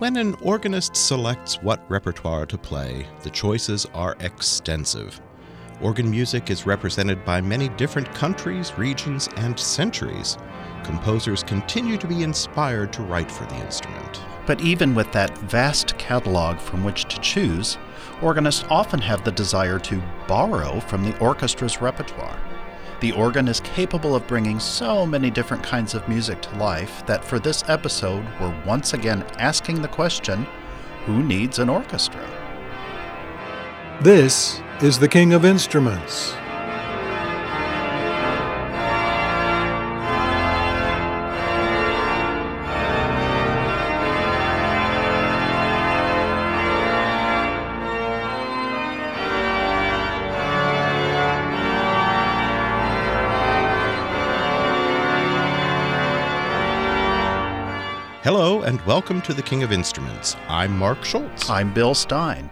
When an organist selects what repertoire to play, the choices are extensive. Organ music is represented by many different countries, regions, and centuries. Composers continue to be inspired to write for the instrument. But even with that vast catalog from which to choose, organists often have the desire to borrow from the orchestra's repertoire. The organ is capable of bringing so many different kinds of music to life that for this episode, we're once again asking the question who needs an orchestra? This is the King of Instruments. Hello, and welcome to the King of Instruments. I'm Mark Schultz. I'm Bill Stein.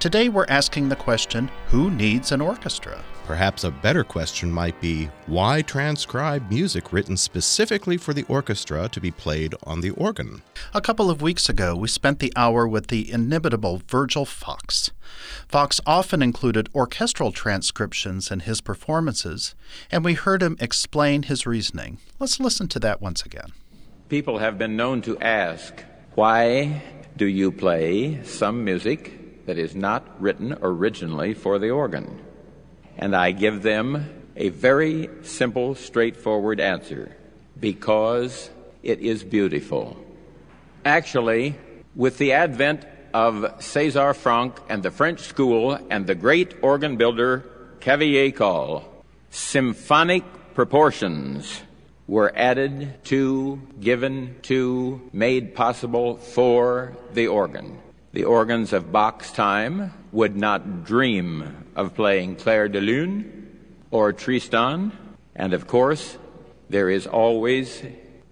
Today we're asking the question who needs an orchestra? Perhaps a better question might be why transcribe music written specifically for the orchestra to be played on the organ? A couple of weeks ago, we spent the hour with the inimitable Virgil Fox. Fox often included orchestral transcriptions in his performances, and we heard him explain his reasoning. Let's listen to that once again. People have been known to ask, why do you play some music that is not written originally for the organ? And I give them a very simple, straightforward answer because it is beautiful. Actually, with the advent of César Franck and the French school and the great organ builder Cavaillé-Coll, symphonic proportions were added to, given to, made possible for the organ. The organs of Bach's time would not dream of playing Clair de Lune or Tristan, and of course, there is always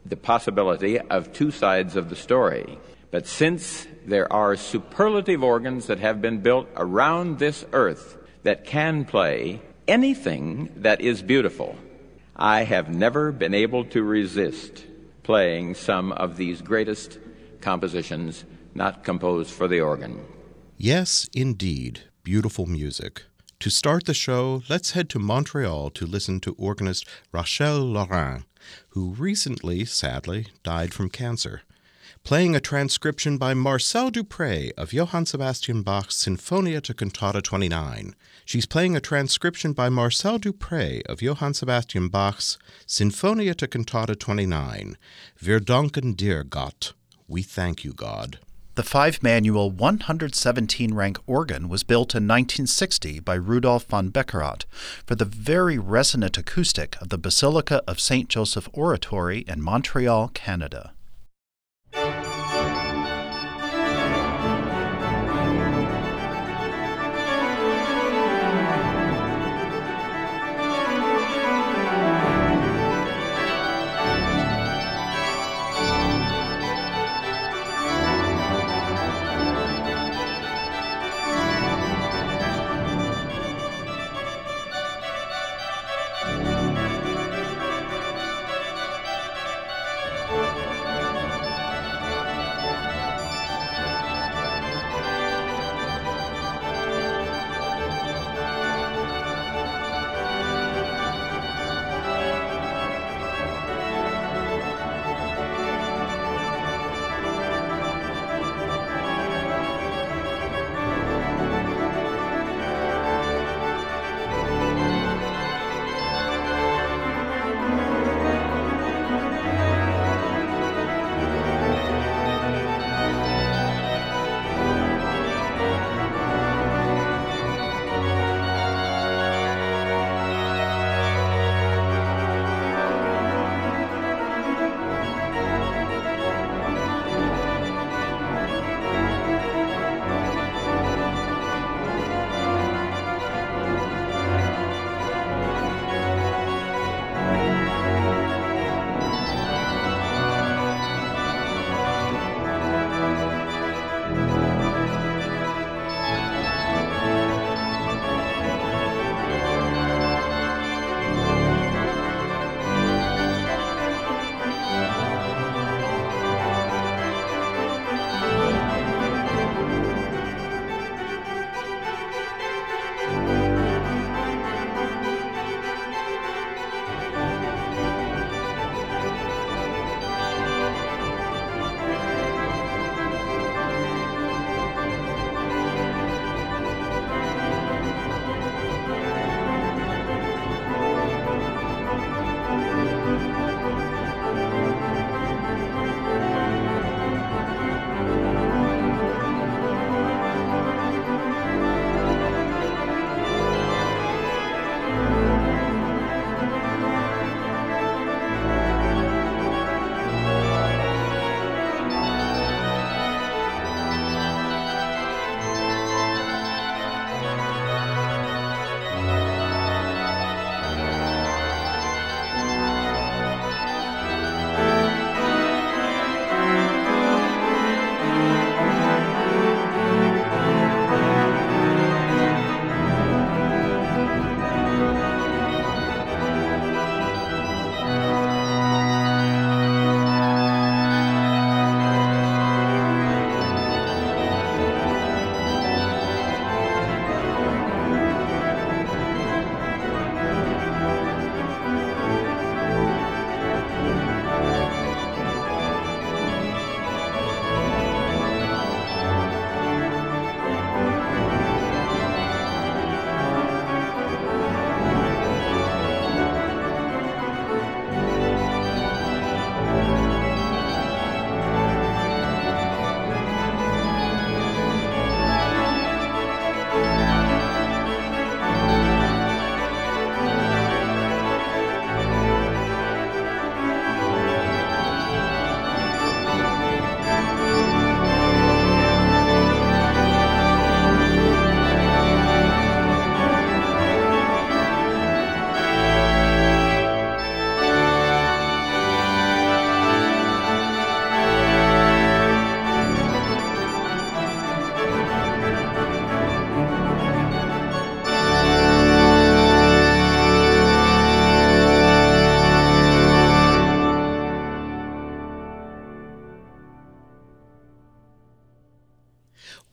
the possibility of two sides of the story. But since there are superlative organs that have been built around this earth that can play anything that is beautiful, I have never been able to resist playing some of these greatest compositions not composed for the organ. Yes, indeed, beautiful music. To start the show, let's head to Montreal to listen to organist Rachel Laurin, who recently, sadly, died from cancer. Playing a transcription by Marcel Dupré of Johann Sebastian Bach's Sinfonia to Cantata 29. She's playing a transcription by Marcel Dupré of Johann Sebastian Bach's Sinfonia to Cantata 29. Wir danken dir, Gott. We thank you, God. The five manual 117 rank organ was built in 1960 by Rudolf von Beckerath for the very resonant acoustic of the Basilica of St. Joseph Oratory in Montreal, Canada.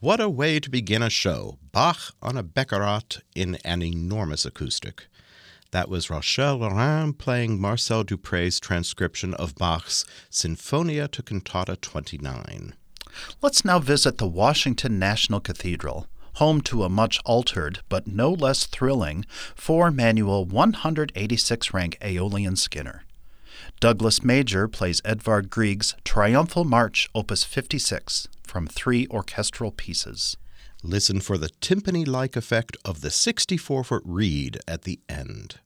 What a way to begin a show! Bach on a Beckerath in an enormous acoustic. That was Rachel Laurin playing Marcel Dupré's transcription of Bach's Sinfonia to Cantata 29. Let's now visit the Washington National Cathedral, home to a much altered but no less thrilling four manual 186 rank Aeolian Skinner. Douglas Major plays Edvard Grieg's Triumphal March, Opus 56, from three orchestral pieces. Listen for the timpani like effect of the 64 foot reed at the end.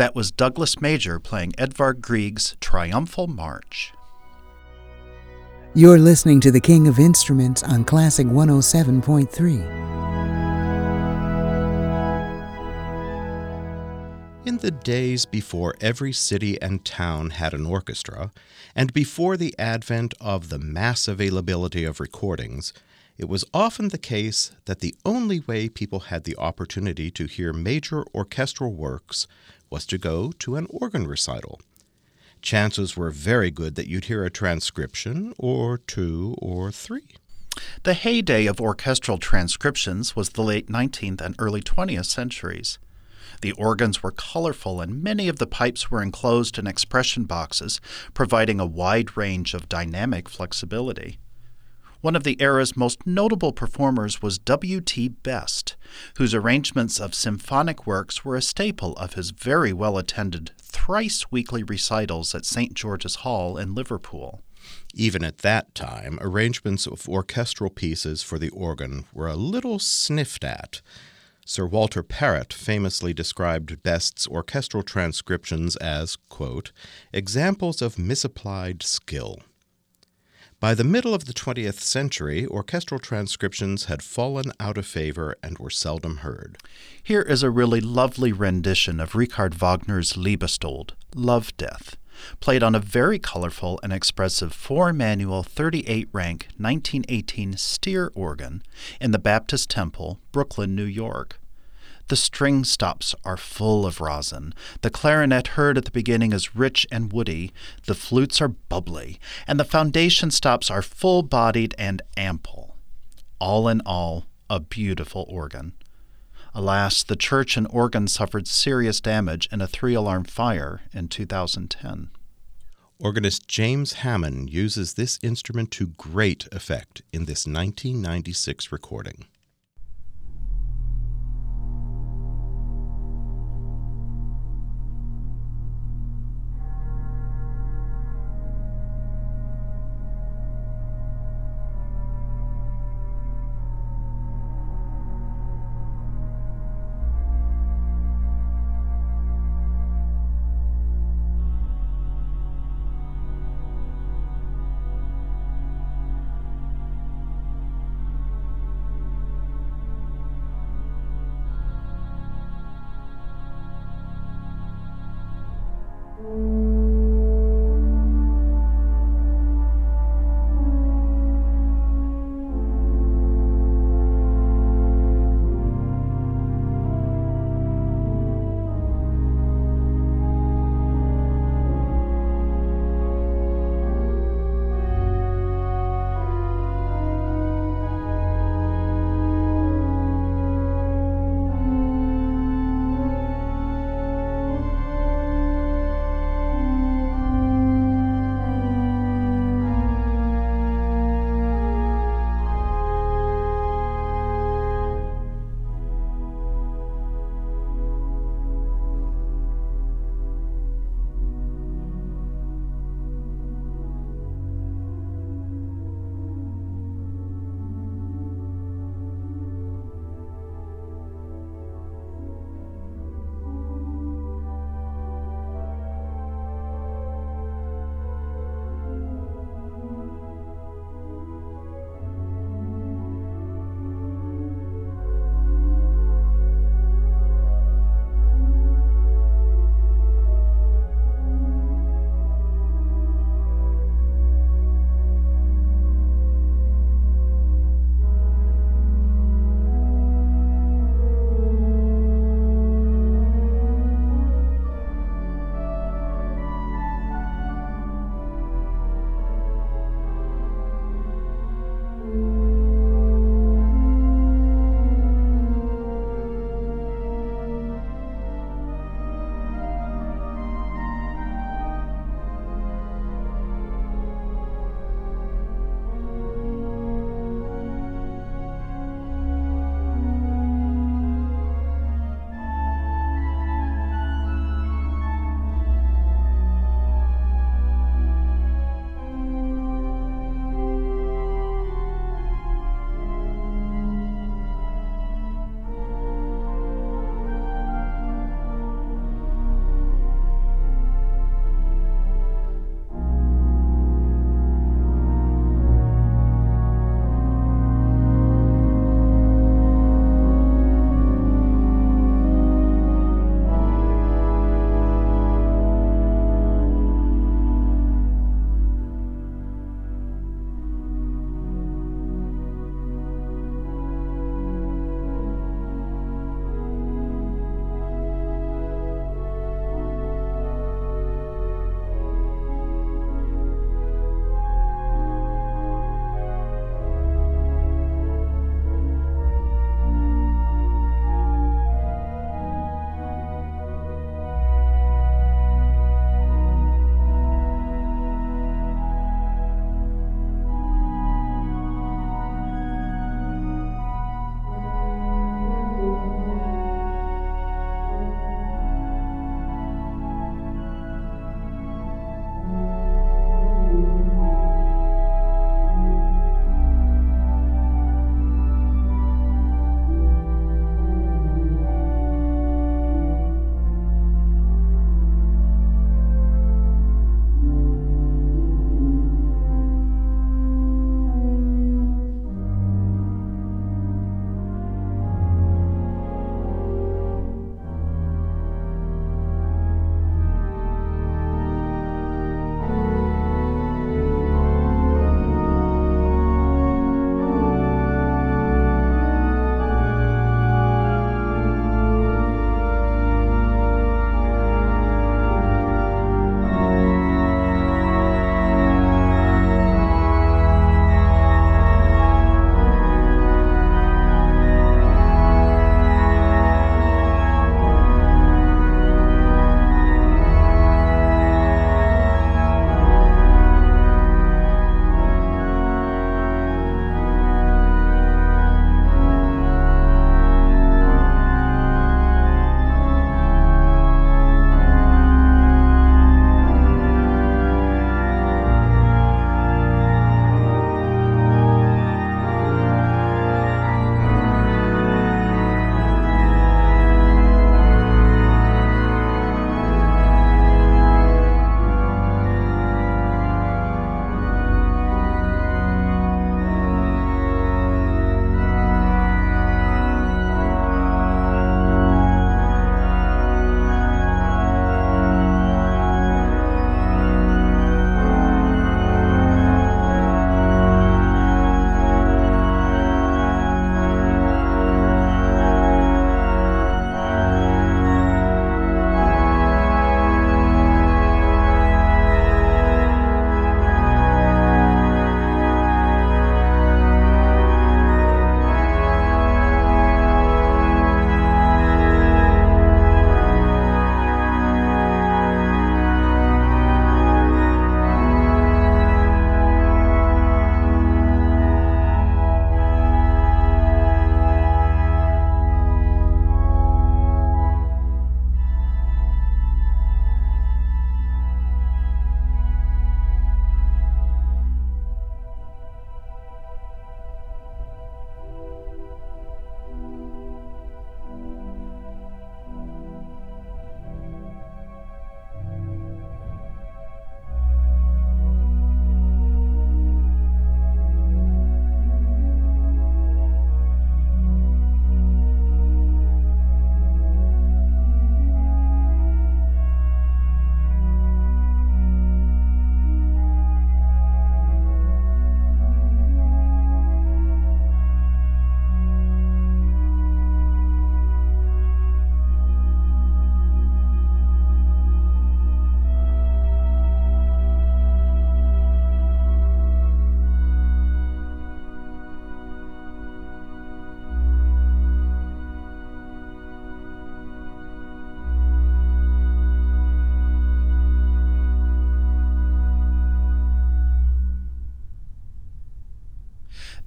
That was Douglas Major playing Edvard Grieg's Triumphal March. You're listening to the King of Instruments on Classic 107.3. In the days before every city and town had an orchestra, and before the advent of the mass availability of recordings, it was often the case that the only way people had the opportunity to hear major orchestral works was to go to an organ recital. Chances were very good that you'd hear a transcription, or two, or three. The heyday of orchestral transcriptions was the late 19th and early 20th centuries. The organs were colorful, and many of the pipes were enclosed in expression boxes, providing a wide range of dynamic flexibility. One of the era's most notable performers was W.T. Best, whose arrangements of symphonic works were a staple of his very well attended thrice weekly recitals at St. George's Hall in Liverpool. Even at that time, arrangements of orchestral pieces for the organ were a little sniffed at. Sir Walter Parratt famously described Best's orchestral transcriptions as, quote, examples of misapplied skill. By the middle of the 20th century, orchestral transcriptions had fallen out of favor and were seldom heard. Here is a really lovely rendition of Richard Wagner's Liebestod, Love Death, played on a very colorful and expressive four manual 38 rank 1918 Steere organ in the Baptist Temple, Brooklyn, New York. The string stops are full of rosin. The clarinet heard at the beginning is rich and woody. The flutes are bubbly. And the foundation stops are full bodied and ample. All in all, a beautiful organ. Alas, the church and organ suffered serious damage in a three alarm fire in 2010. Organist James Hammond uses this instrument to great effect in this 1996 recording.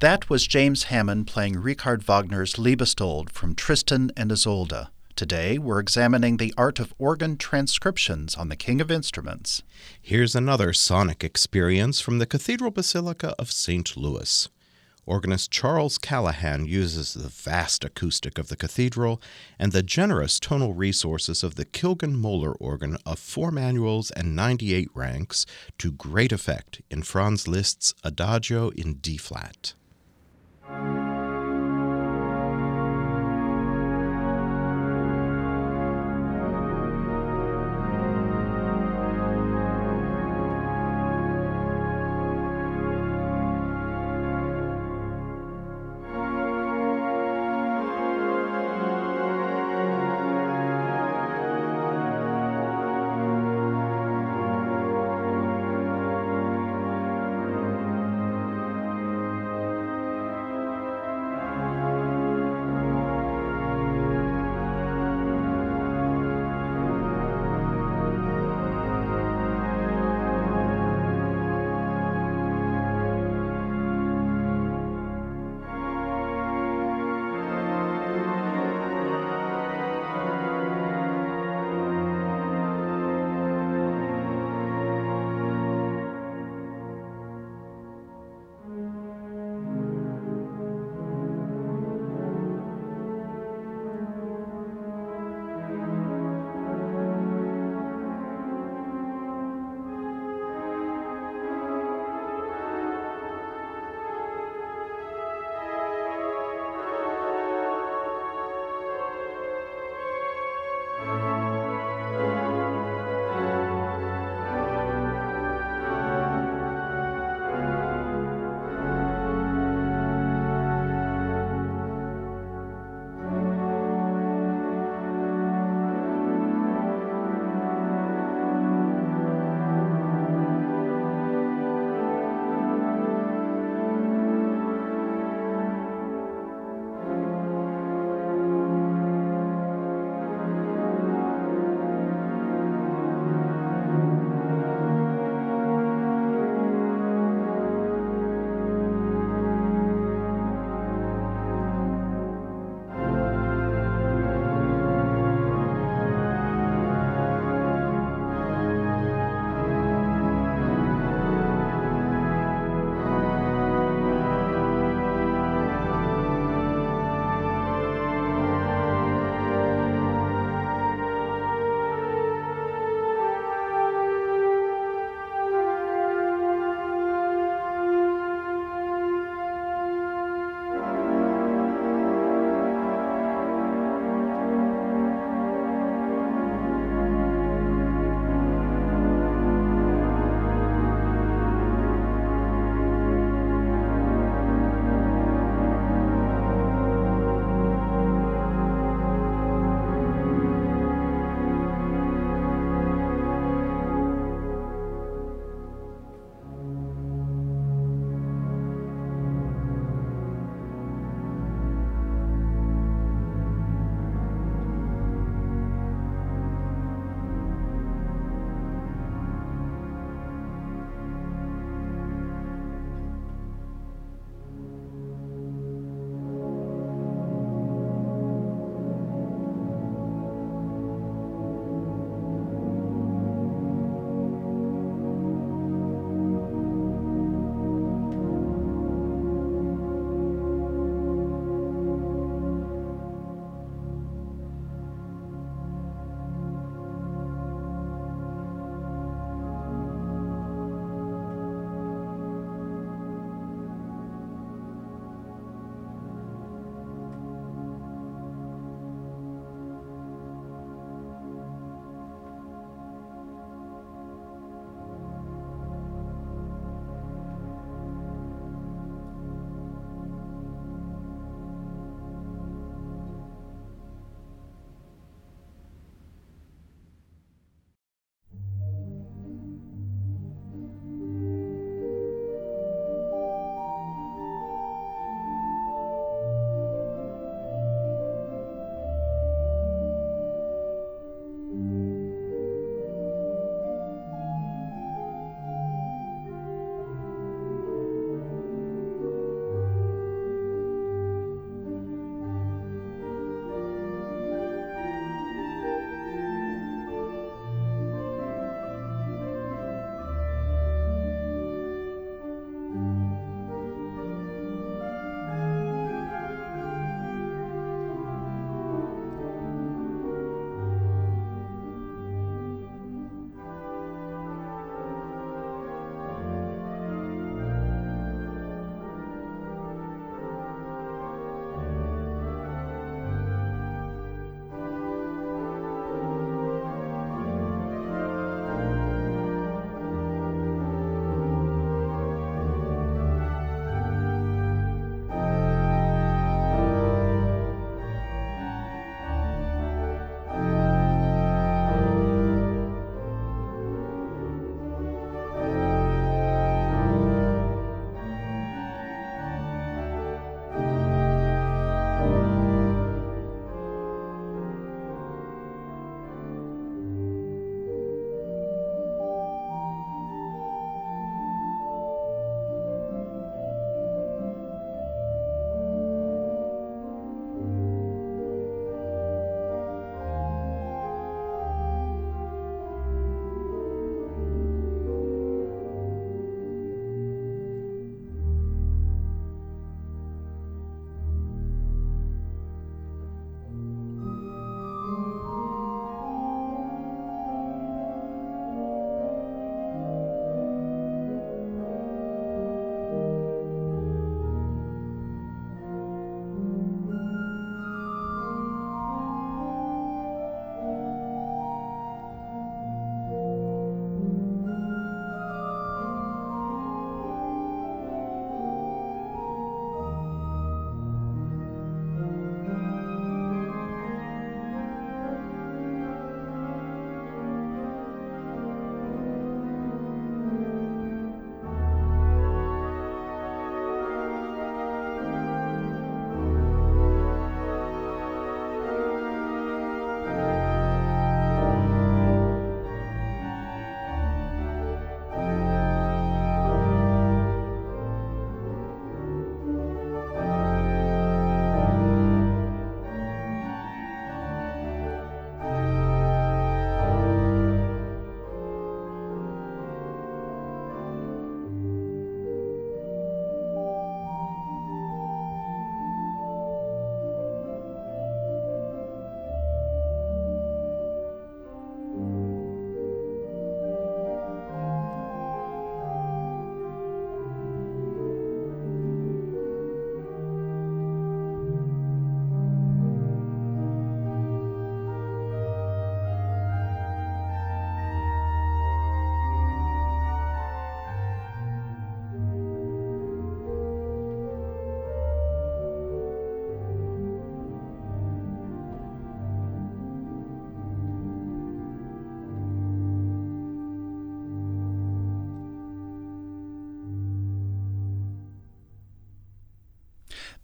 That was James Hammond playing Richard Wagner's Liebestod from Tristan and Isolde. Today, we're examining the art of organ transcriptions on the King of Instruments. Here's another sonic experience from the Cathedral Basilica of St. Louis. Organist Charles Callahan uses the vast acoustic of the cathedral and the generous tonal resources of the Kilgen Moeller organ of four manuals and 98 ranks to great effect in Franz Liszt's Adagio in D flat thank you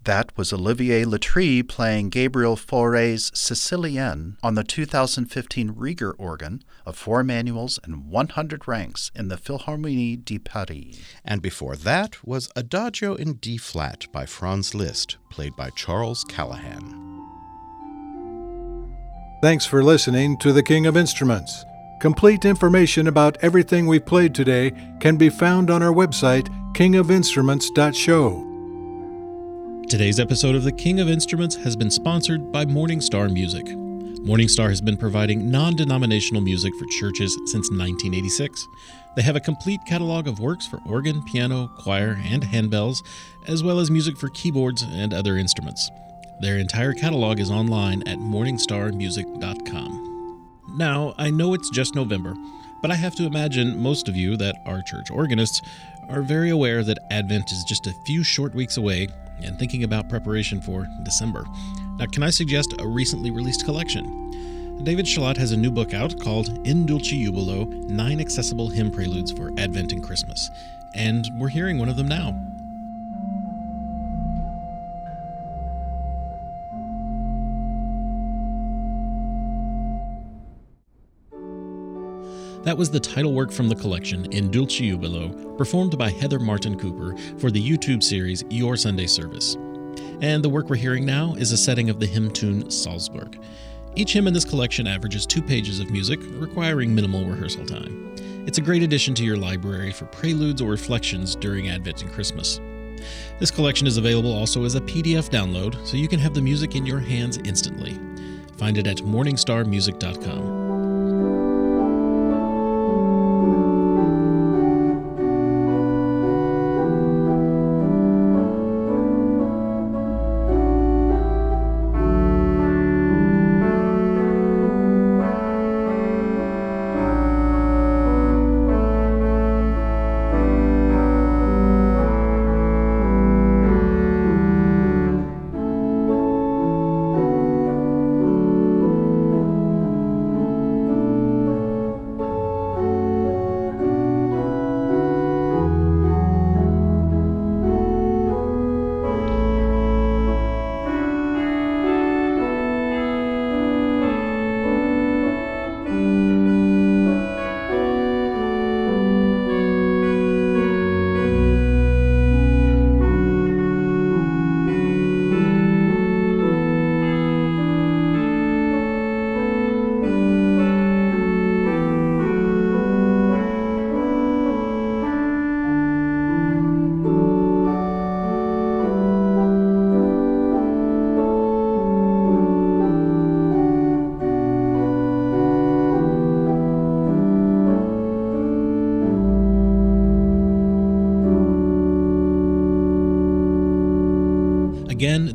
That was Olivier Latry playing Gabriel Fauré's Sicilienne on the 2015 Rieger organ of four manuals and 100 ranks in the Philharmonie de Paris. And before that was Adagio in D flat by Franz Liszt, played by Charles Callahan. Thanks for listening to The King of Instruments. Complete information about everything we've played today can be found on our website, kingofinstruments.show. Today's episode of The King of Instruments has been sponsored by Morningstar Music. Morningstar has been providing non denominational music for churches since 1986. They have a complete catalog of works for organ, piano, choir, and handbells, as well as music for keyboards and other instruments. Their entire catalog is online at morningstarmusic.com. Now, I know it's just November, but I have to imagine most of you that are church organists are very aware that Advent is just a few short weeks away and thinking about preparation for December. Now, can I suggest a recently released collection? David Schelat has a new book out called In Dulci Jubilo Nine Accessible Hymn Preludes for Advent and Christmas. And we're hearing one of them now. That was the title work from the collection, In Dulci Jubilo, performed by Heather Martin Cooper for the YouTube series Your Sunday Service. And the work we're hearing now is a setting of the hymn tune Salzburg. Each hymn in this collection averages two pages of music, requiring minimal rehearsal time. It's a great addition to your library for preludes or reflections during Advent and Christmas. This collection is available also as a PDF download, so you can have the music in your hands instantly. Find it at morningstarmusic.com.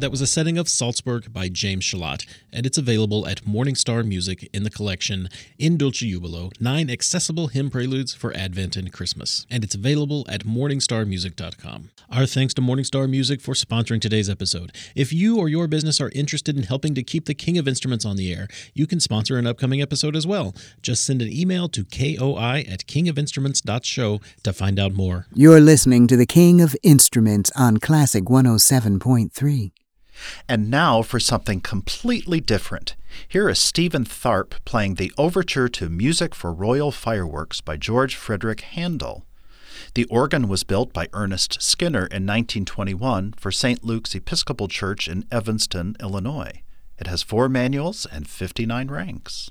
that was a setting of Salzburg by James Schelat, and it's available at Morningstar Music in the collection In Dulci Jubilo Nine Accessible Hymn Preludes for Advent and Christmas. And it's available at morningstarmusic.com. Our thanks to Morningstar Music for sponsoring today's episode. If you or your business are interested in helping to keep the King of Instruments on the air, you can sponsor an upcoming episode as well. Just send an email to koi at kingofinstruments.show to find out more. You're listening to the King of Instruments on Classic 107.3. And now for something completely different. Here is Stephen Tharp playing the Overture to Music for Royal Fireworks by George Frederick Handel. The organ was built by Ernest Skinner in 1921 for St. Luke's Episcopal Church in Evanston, Illinois. It has four manuals and 59 ranks.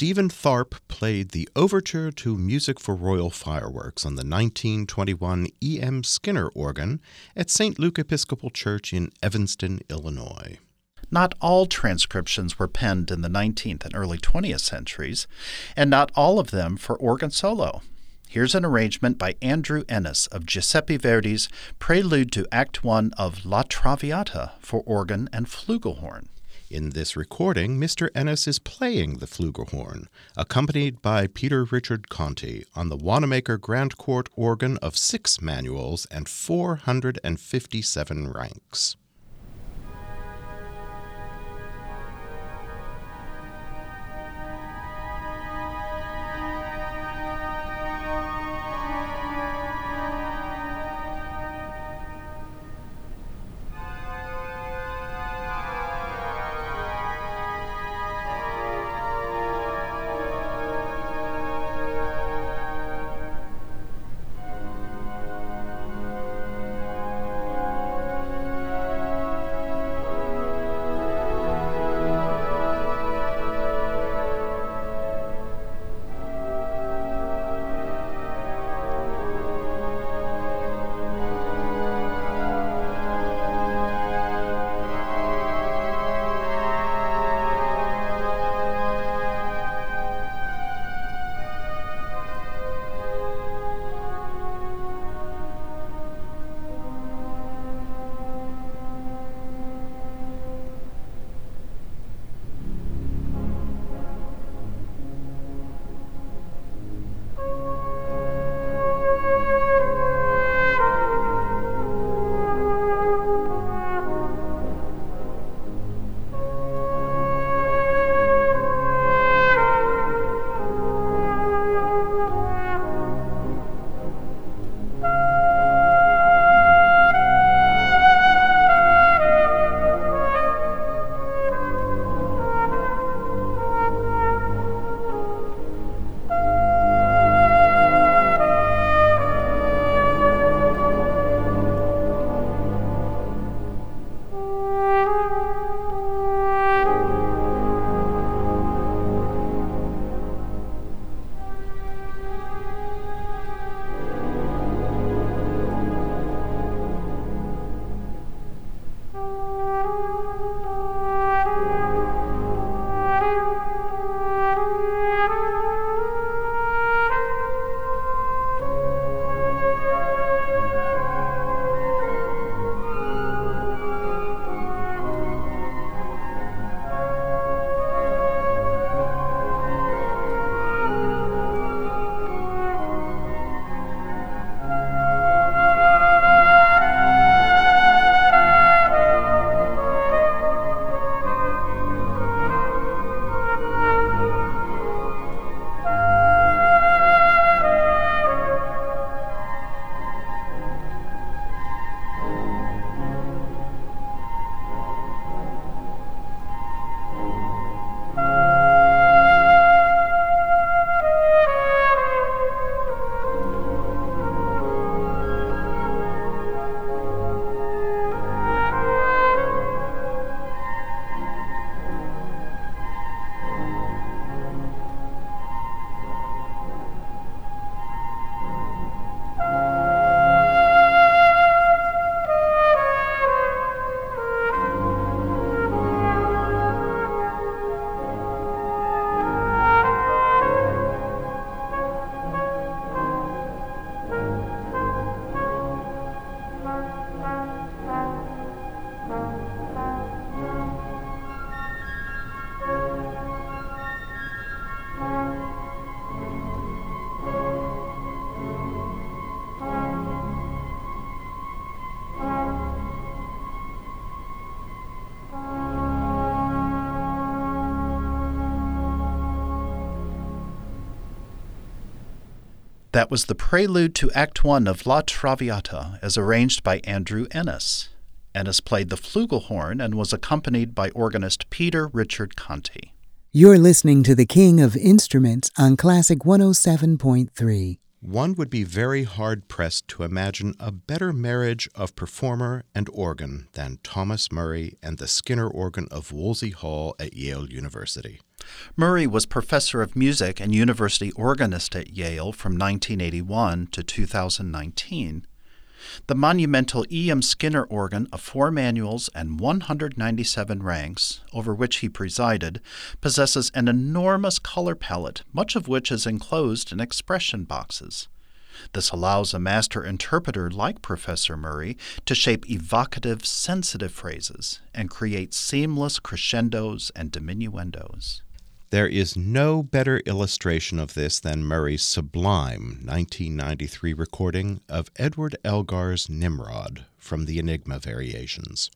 Stephen Tharp played the overture to Music for Royal Fireworks on the 1921 E.M. Skinner organ at St. Luke Episcopal Church in Evanston, Illinois. Not all transcriptions were penned in the 19th and early 20th centuries, and not all of them for organ solo. Here's an arrangement by Andrew Ennis of Giuseppe Verdi's Prelude to Act One of La Traviata for organ and flugelhorn. In this recording, Mr. Ennis is playing the flugelhorn, accompanied by Peter Richard Conti on the Wanamaker Grand Court organ of six manuals and 457 ranks. That was the prelude to Act One of La Traviata, as arranged by Andrew Ennis. Ennis played the flugelhorn and was accompanied by organist Peter Richard Conti. You're listening to the King of Instruments on Classic 107.3. One would be very hard pressed to imagine a better marriage of performer and organ than Thomas Murray and the Skinner organ of Woolsey Hall at Yale University. Murray was professor of music and university organist at Yale from 1981 to 2019. The monumental E.M. Skinner organ of four manuals and 197 ranks, over which he presided, possesses an enormous color palette, much of which is enclosed in expression boxes. This allows a master interpreter like Professor Murray to shape evocative, sensitive phrases and create seamless crescendos and diminuendos. There is no better illustration of this than Murray's sublime 1993 recording of Edward Elgar's Nimrod from the Enigma Variations.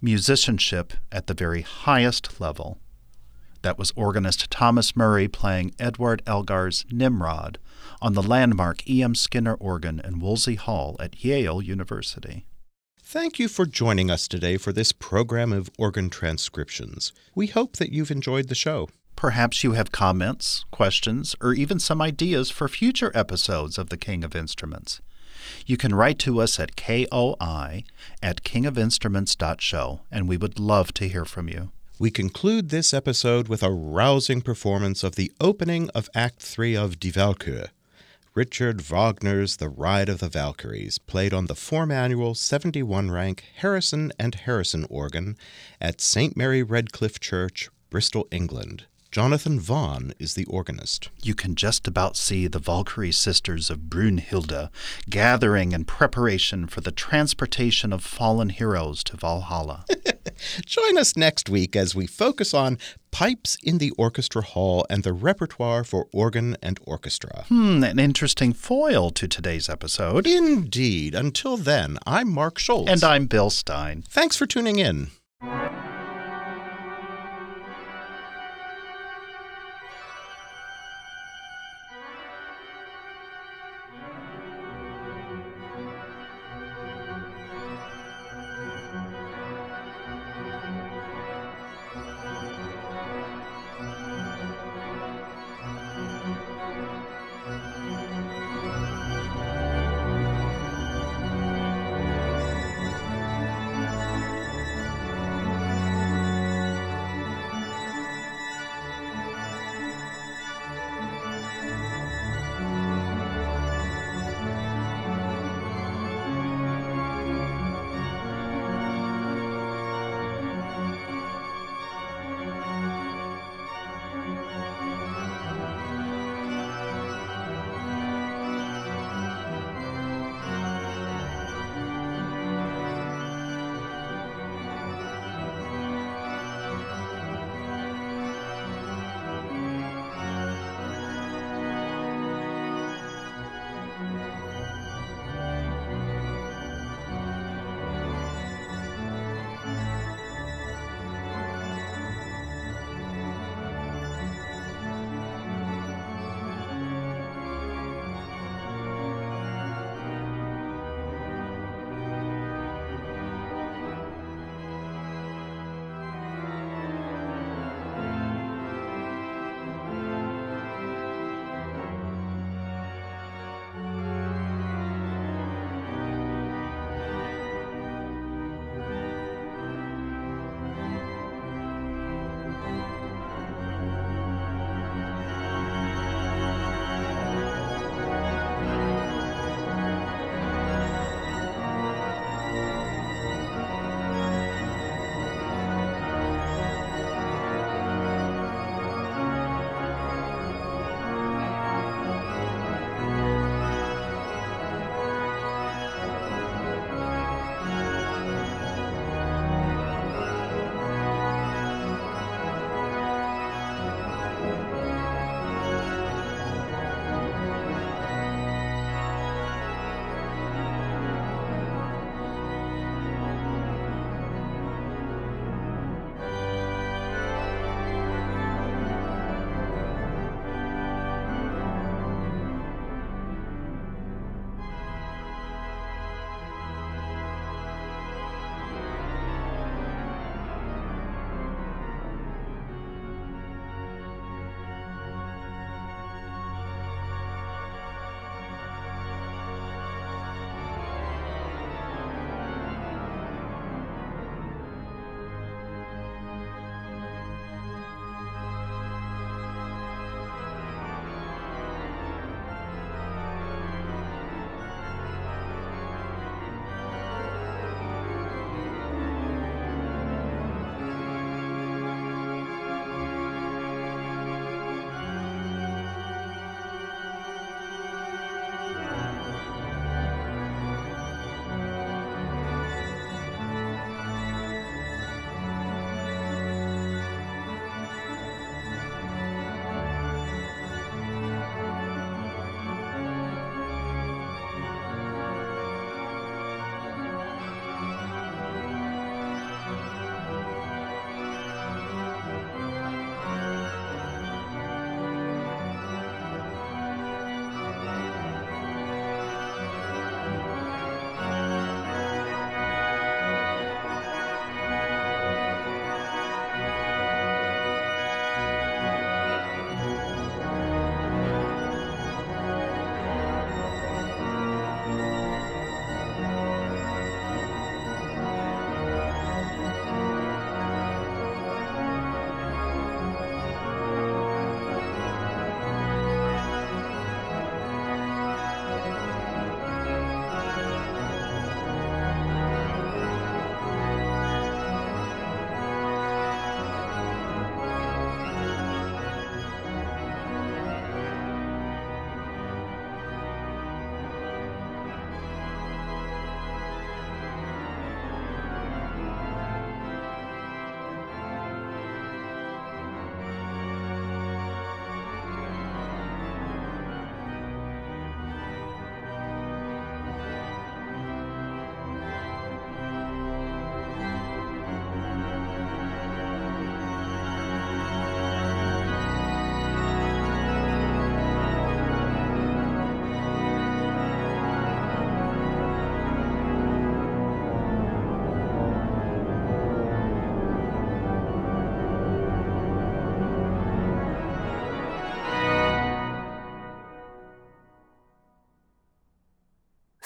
Musicianship at the very highest level. That was organist Thomas Murray playing Edward Elgar's Nimrod on the landmark E.M. Skinner organ in Woolsey Hall at Yale University. Thank you for joining us today for this program of organ transcriptions. We hope that you've enjoyed the show. Perhaps you have comments, questions, or even some ideas for future episodes of The King of Instruments. You can write to us at koi at kingofinstruments.show, and we would love to hear from you. We conclude this episode with a rousing performance of the opening of Act 3 of Die Walküre. Richard Wagner's The Ride of the Valkyries, played on the four manual 71 rank Harrison and Harrison organ at St. Mary Redcliffe Church, Bristol, England. Jonathan Vaughan is the organist. You can just about see the Valkyrie sisters of Brunhilde gathering in preparation for the transportation of fallen heroes to Valhalla. Join us next week as we focus on pipes in the orchestra hall and the repertoire for organ and orchestra. Hmm, an interesting foil to today's episode. Indeed. Until then, I'm Mark Schultz. And I'm Bill Stein. Thanks for tuning in.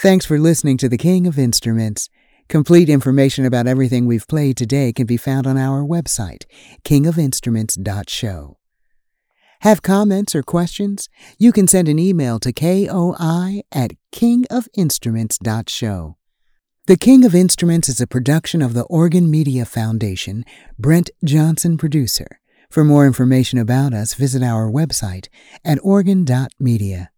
Thanks for listening to The King of Instruments. Complete information about everything we've played today can be found on our website, kingofinstruments.show. Have comments or questions? You can send an email to koi at kingofinstruments.show. The King of Instruments is a production of the Organ Media Foundation, Brent Johnson producer. For more information about us, visit our website at organ.media.